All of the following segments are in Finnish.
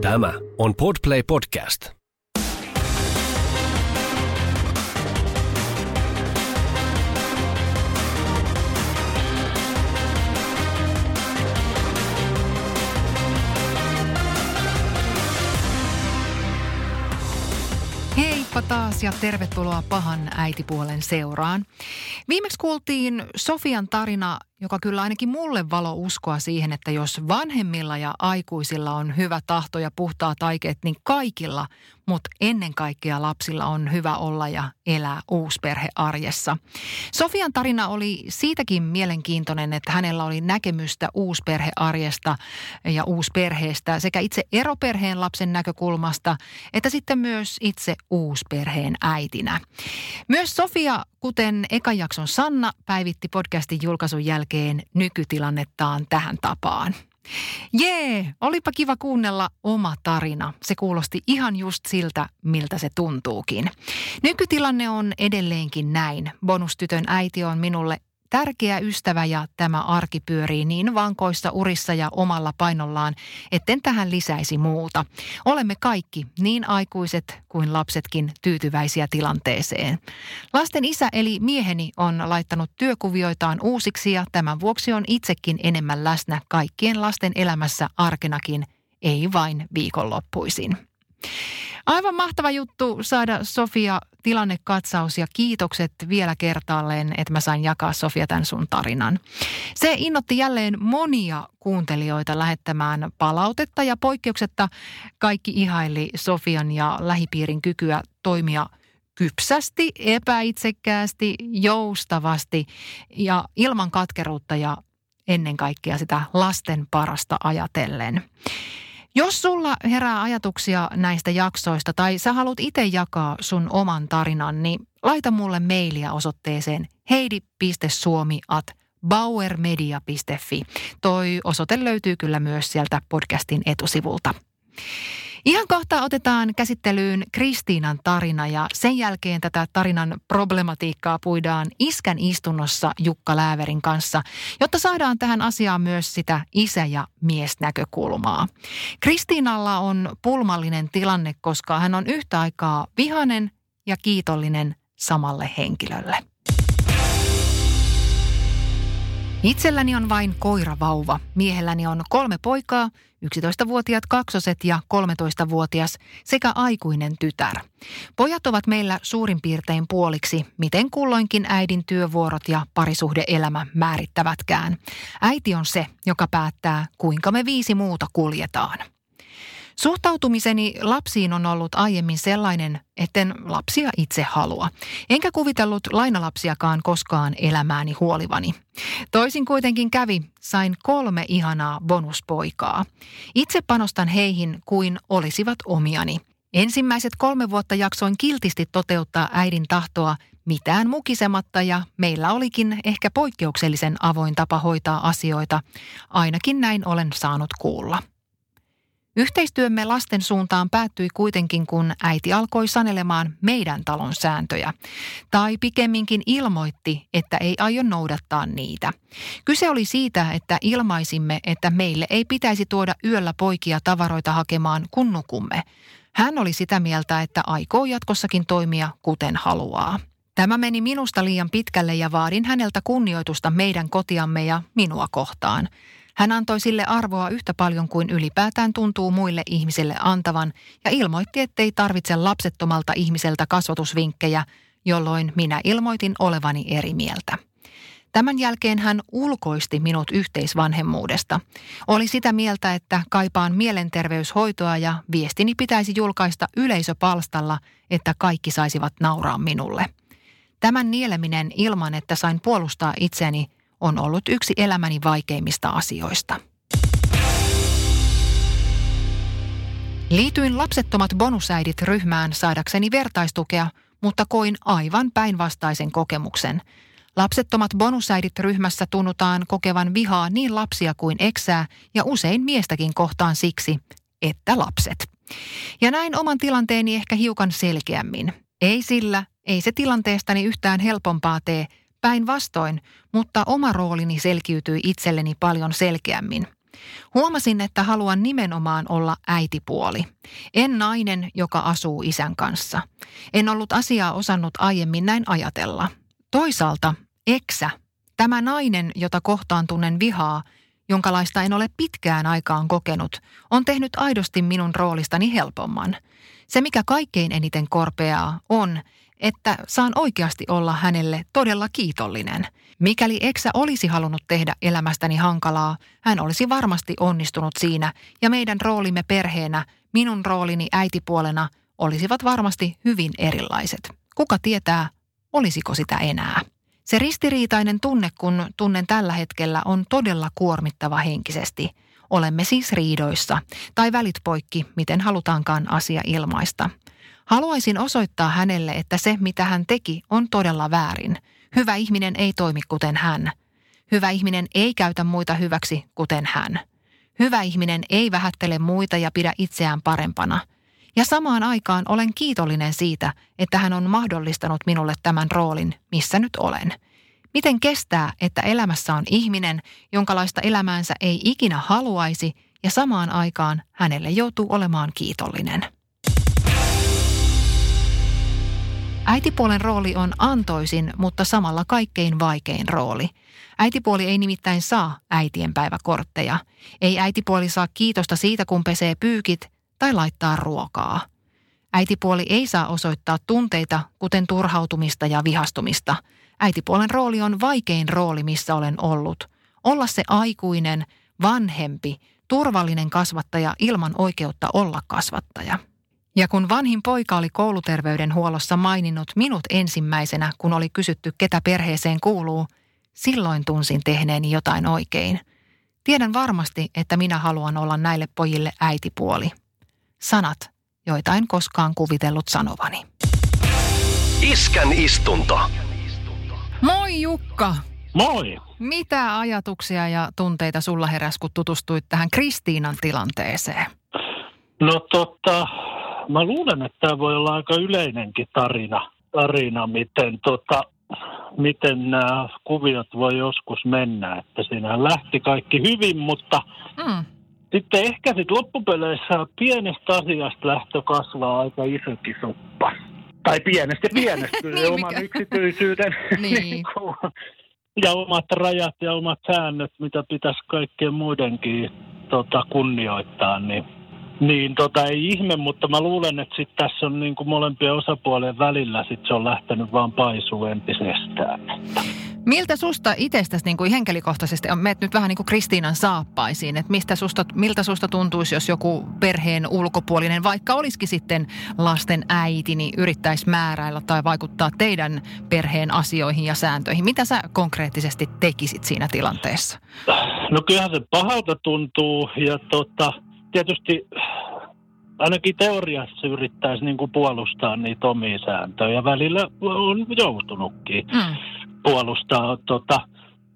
Tämä on Podplay Podcast. Heippa taas ja tervetuloa pahan äitipuolen seuraan. Viimeksi kuultiin Sofian tarina joka kyllä ainakin mulle valo uskoa siihen, että jos vanhemmilla ja aikuisilla on hyvä tahto ja puhtaat aikeet, niin kaikilla, mutta ennen kaikkea lapsilla on hyvä olla ja elää uusperhearjessa. Sofian tarina oli siitäkin mielenkiintoinen, että hänellä oli näkemystä uusperhearjesta ja uusperheestä sekä itse eroperheen lapsen näkökulmasta, että sitten myös itse uusperheen äitinä. Myös Sofia, kuten ekan jakson Sanna, päivitti podcastin julkaisun jälkeen jälkeen nykytilannettaan tähän tapaan. Jee, olipa kiva kuunnella oma tarina. Se kuulosti ihan just siltä, miltä se tuntuukin. Nykytilanne on edelleenkin näin. Bonustytön äiti on minulle tärkeä ystävä ja tämä arki pyörii niin vankoissa urissa ja omalla painollaan, etten tähän lisäisi muuta. Olemme kaikki, niin aikuiset kuin lapsetkin, tyytyväisiä tilanteeseen. Lasten isä eli mieheni on laittanut työkuvioitaan uusiksi ja tämän vuoksi on itsekin enemmän läsnä kaikkien lasten elämässä arkenakin, ei vain viikonloppuisin. Aivan mahtava juttu saada Sofia tilannekatsaus ja kiitokset vielä kertaalleen, että mä sain jakaa Sofia tämän sun tarinan. Se innotti jälleen monia kuuntelijoita lähettämään palautetta ja poikkeuksetta kaikki ihaili Sofian ja lähipiirin kykyä toimia kypsästi, epäitsekkäästi, joustavasti ja ilman katkeruutta ja ennen kaikkea sitä lasten parasta ajatellen. Jos sulla herää ajatuksia näistä jaksoista tai sä haluat itse jakaa sun oman tarinan, niin laita mulle mailia osoitteeseen heidi.suomi at bauermedia.fi. Toi osoite löytyy kyllä myös sieltä podcastin etusivulta. Ihan kohta otetaan käsittelyyn Kristiinan tarina ja sen jälkeen tätä tarinan problematiikkaa puidaan iskän istunnossa Jukka Lääverin kanssa, jotta saadaan tähän asiaan myös sitä isä- ja miesnäkökulmaa. Kristiinalla on pulmallinen tilanne, koska hän on yhtä aikaa vihanen ja kiitollinen samalle henkilölle. Itselläni on vain koiravauva. Miehelläni on kolme poikaa, 11-vuotiaat kaksoset ja 13-vuotias sekä aikuinen tytär. Pojat ovat meillä suurin piirtein puoliksi, miten kulloinkin äidin työvuorot ja parisuhdeelämä määrittävätkään. Äiti on se, joka päättää, kuinka me viisi muuta kuljetaan. Suhtautumiseni lapsiin on ollut aiemmin sellainen, etten lapsia itse halua. Enkä kuvitellut lainalapsiakaan koskaan elämääni huolivani. Toisin kuitenkin kävi, sain kolme ihanaa bonuspoikaa. Itse panostan heihin kuin olisivat omiani. Ensimmäiset kolme vuotta jaksoin kiltisti toteuttaa äidin tahtoa mitään mukisematta ja meillä olikin ehkä poikkeuksellisen avoin tapa hoitaa asioita. Ainakin näin olen saanut kuulla. Yhteistyömme lasten suuntaan päättyi kuitenkin, kun äiti alkoi sanelemaan meidän talon sääntöjä. Tai pikemminkin ilmoitti, että ei aio noudattaa niitä. Kyse oli siitä, että ilmaisimme, että meille ei pitäisi tuoda yöllä poikia tavaroita hakemaan, kun nukumme. Hän oli sitä mieltä, että aikoo jatkossakin toimia kuten haluaa. Tämä meni minusta liian pitkälle ja vaadin häneltä kunnioitusta meidän kotiamme ja minua kohtaan. Hän antoi sille arvoa yhtä paljon kuin ylipäätään tuntuu muille ihmisille antavan ja ilmoitti, ettei tarvitse lapsettomalta ihmiseltä kasvatusvinkkejä, jolloin minä ilmoitin olevani eri mieltä. Tämän jälkeen hän ulkoisti minut yhteisvanhemmuudesta. Oli sitä mieltä, että kaipaan mielenterveyshoitoa ja viestini pitäisi julkaista yleisöpalstalla, että kaikki saisivat nauraa minulle. Tämän nieleminen ilman, että sain puolustaa itseni, on ollut yksi elämäni vaikeimmista asioista. Liityin lapsettomat bonusäidit ryhmään saadakseni vertaistukea, mutta koin aivan päinvastaisen kokemuksen. Lapsettomat bonusäidit ryhmässä tunnutaan kokevan vihaa niin lapsia kuin eksää ja usein miestäkin kohtaan siksi, että lapset. Ja näin oman tilanteeni ehkä hiukan selkeämmin. Ei sillä, ei se tilanteestani yhtään helpompaa tee, Päinvastoin, mutta oma roolini selkiytyi itselleni paljon selkeämmin. Huomasin, että haluan nimenomaan olla äitipuoli. En nainen, joka asuu isän kanssa. En ollut asiaa osannut aiemmin näin ajatella. Toisaalta eksä, tämä nainen, jota kohtaan tunnen vihaa, jonkalaista en ole pitkään aikaan kokenut, on tehnyt aidosti minun roolistani helpomman. Se, mikä kaikkein eniten korpeaa, on, että saan oikeasti olla hänelle todella kiitollinen. Mikäli eksä olisi halunnut tehdä elämästäni hankalaa, hän olisi varmasti onnistunut siinä ja meidän roolimme perheenä, minun roolini äitipuolena, olisivat varmasti hyvin erilaiset. Kuka tietää, olisiko sitä enää? Se ristiriitainen tunne, kun tunnen tällä hetkellä, on todella kuormittava henkisesti. Olemme siis riidoissa, tai välit poikki, miten halutaankaan asia ilmaista. Haluaisin osoittaa hänelle, että se, mitä hän teki, on todella väärin. Hyvä ihminen ei toimi kuten hän. Hyvä ihminen ei käytä muita hyväksi kuten hän. Hyvä ihminen ei vähättele muita ja pidä itseään parempana – ja samaan aikaan olen kiitollinen siitä, että hän on mahdollistanut minulle tämän roolin, missä nyt olen. Miten kestää, että elämässä on ihminen, jonkalaista elämäänsä ei ikinä haluaisi ja samaan aikaan hänelle joutuu olemaan kiitollinen. Äitipuolen rooli on antoisin, mutta samalla kaikkein vaikein rooli. Äitipuoli ei nimittäin saa äitienpäiväkortteja. Ei äitipuoli saa kiitosta siitä, kun pesee pyykit tai laittaa ruokaa. Äitipuoli ei saa osoittaa tunteita, kuten turhautumista ja vihastumista. Äitipuolen rooli on vaikein rooli, missä olen ollut. Olla se aikuinen, vanhempi, turvallinen kasvattaja ilman oikeutta olla kasvattaja. Ja kun vanhin poika oli kouluterveydenhuollossa maininnut minut ensimmäisenä, kun oli kysytty, ketä perheeseen kuuluu, silloin tunsin tehneeni jotain oikein. Tiedän varmasti, että minä haluan olla näille pojille äitipuoli – sanat, joita en koskaan kuvitellut sanovani. Iskän istunto. Moi Jukka! Moi! Mitä ajatuksia ja tunteita sulla heräsi, kun tutustuit tähän Kristiinan tilanteeseen? No tota, mä luulen, että tämä voi olla aika yleinenkin tarina, tarina miten, tota, miten nämä kuviot voi joskus mennä. Että siinä lähti kaikki hyvin, mutta mm sitten ehkä sitten loppupeleissä pienestä asiasta lähtö kasvaa aika isokin soppa. Tai pienestä pienestä, niin, oman mikä? yksityisyyden niin. niin ja omat rajat ja omat säännöt, mitä pitäisi kaikkien muidenkin tota, kunnioittaa, niin niin, tota ei ihme, mutta mä luulen, että sit tässä on niin kuin molempien osapuolien välillä sit se on lähtenyt vaan paisuu entisestään. Miltä susta itsestäsi niin kuin henkilökohtaisesti, meet nyt vähän niin kuin Kristiinan saappaisiin, että mistä susta, miltä susta tuntuisi, jos joku perheen ulkopuolinen, vaikka olisikin sitten lasten äiti, niin yrittäisi määräillä tai vaikuttaa teidän perheen asioihin ja sääntöihin. Mitä sä konkreettisesti tekisit siinä tilanteessa? No kyllähän se pahalta tuntuu ja tota, tietysti ainakin teoriassa yrittäisi niin kuin puolustaa niitä omia sääntöjä. Välillä on joutunutkin mm. puolustaa tota,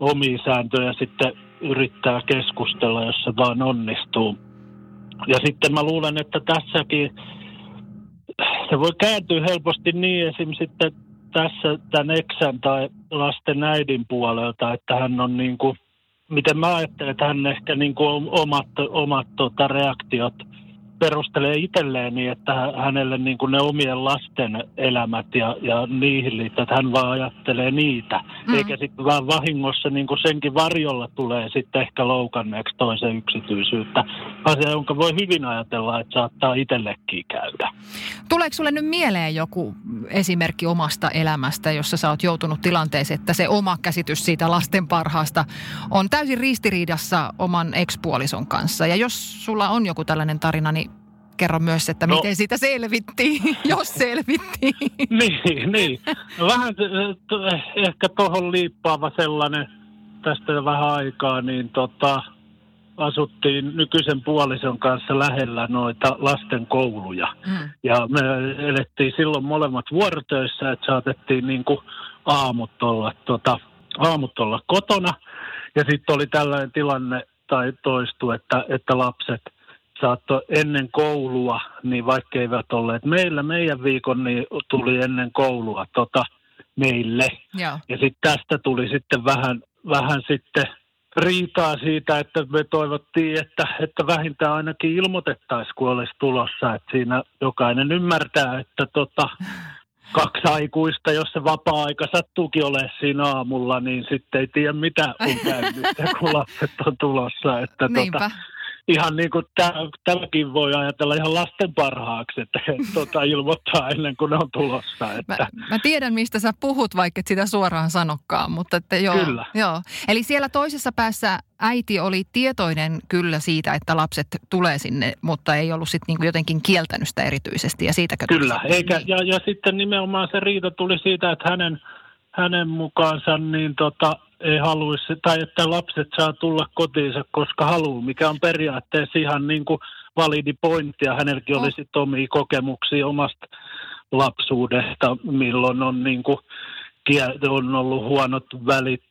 omia sääntöjä sitten yrittää keskustella, jos se vaan onnistuu. Ja sitten mä luulen, että tässäkin se voi kääntyä helposti niin esim. sitten tässä tämän eksän tai lasten äidin puolelta, että hän on niin kuin miten mä ajattelen, että hän ehkä niin kuin omat, omat tota, reaktiot – perustelee itselleen niin, että hänelle niin kuin ne omien lasten elämät ja, ja niihin liittyy, että hän vaan ajattelee niitä. Mm. Eikä sitten vaan vahingossa niin kuin senkin varjolla tulee sitten ehkä loukanneeksi toisen yksityisyyttä. Asia, jonka voi hyvin ajatella, että saattaa itsellekin käydä. Tuleeko sulle nyt mieleen joku esimerkki omasta elämästä, jossa sä oot joutunut tilanteeseen, että se oma käsitys siitä lasten parhaasta on täysin ristiriidassa oman ekspuolison kanssa? Ja jos sulla on joku tällainen tarina, niin kerro myös, että no, miten siitä selvittiin, jos selvittiin. niin, niin. No vähän ehkä tuohon liippaava sellainen tästä vähän aikaa, niin tota, asuttiin nykyisen puolison kanssa lähellä noita lasten kouluja. Mm. Ja me elettiin silloin molemmat vuorotöissä, että saatettiin niin kuin aamut olla, tota, aamut olla kotona. Ja sitten oli tällainen tilanne, tai toistu, että, että lapset saattoi ennen koulua, niin vaikka eivät olleet meillä, meidän viikon, niin tuli ennen koulua tota, meille. Ja, ja sitten tästä tuli sitten vähän, vähän sitten riitaa siitä, että me toivottiin, että, että vähintään ainakin ilmoitettaisiin, kun olisi tulossa. Että siinä jokainen ymmärtää, että tota, kaksi aikuista, jos se vapaa-aika sattuukin ole siinä aamulla, niin sitten ei tiedä mitä on käynyt, kun lapset on tulossa. Että tota, ihan niin kuin tälläkin voi ajatella ihan lasten parhaaksi, että tuota, ilmoittaa ennen kuin ne on tulossa. Että. Mä, mä tiedän, mistä sä puhut, vaikka et sitä suoraan sanokkaan, mutta että joo. Kyllä. joo. Eli siellä toisessa päässä äiti oli tietoinen kyllä siitä, että lapset tulee sinne, mutta ei ollut sitten niin jotenkin kieltänyt sitä erityisesti ja siitäkö Kyllä, eikä, ja, ja sitten nimenomaan se riita tuli siitä, että hänen, hänen mukaansa niin tota, ei haluaisi, tai että lapset saa tulla kotiinsa, koska haluaa, mikä on periaatteessa ihan niin kuin validi pointti, ja hänelläkin olisi oh. omia kokemuksia omasta lapsuudesta, milloin on niin kuin, on ollut huonot välit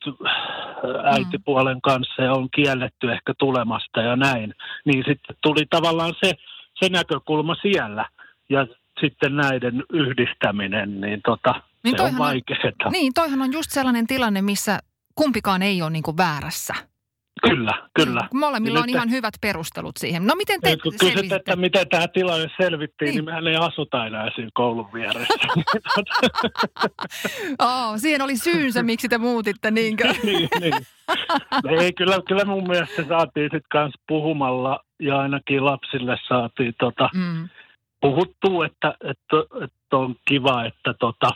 äitipuolen kanssa ja on kielletty ehkä tulemasta ja näin. Niin sitten tuli tavallaan se, se näkökulma siellä ja sitten näiden yhdistäminen, niin tota, niin se on vaikeaa. Niin, toihan on just sellainen tilanne, missä kumpikaan ei ole niin väärässä. Kyllä, kyllä. Molemmilla on ihan hyvät perustelut siihen. No miten te kun kysyt, että miten tämä tilanne selvittiin, niin. niin mehän ei asuta enää siinä koulun vieressä. oh, siihen oli syynsä, miksi te muutitte, niinkö? niin, niin. Ei, kyllä, kyllä mun mielestä se saatiin sitten kanssa puhumalla ja ainakin lapsille saatiin tota, mm. puhuttua, että, että, että, on kiva, että, tota,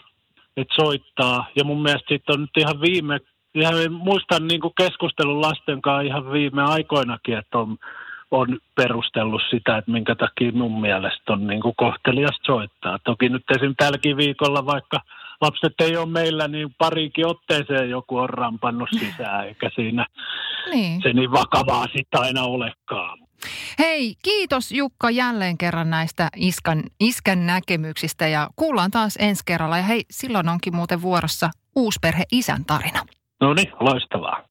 että soittaa. Ja mun mielestä sitten on nyt ihan viime ihan muistan niin kuin keskustelun lasten kanssa ihan viime aikoinakin, että on, on perustellut sitä, että minkä takia mun mielestä on niin kuin kohteliasta soittaa. Toki nyt esim. tälläkin viikolla, vaikka lapset ei ole meillä, niin pariinkin otteeseen joku on rampannut sisään, eikä siinä niin. se niin vakavaa sitten aina olekaan. Hei, kiitos Jukka jälleen kerran näistä iskan, iskän näkemyksistä ja kuullaan taas ensi kerralla. Ja hei, silloin onkin muuten vuorossa uusperhe isän tarina. No niin, loistavaa.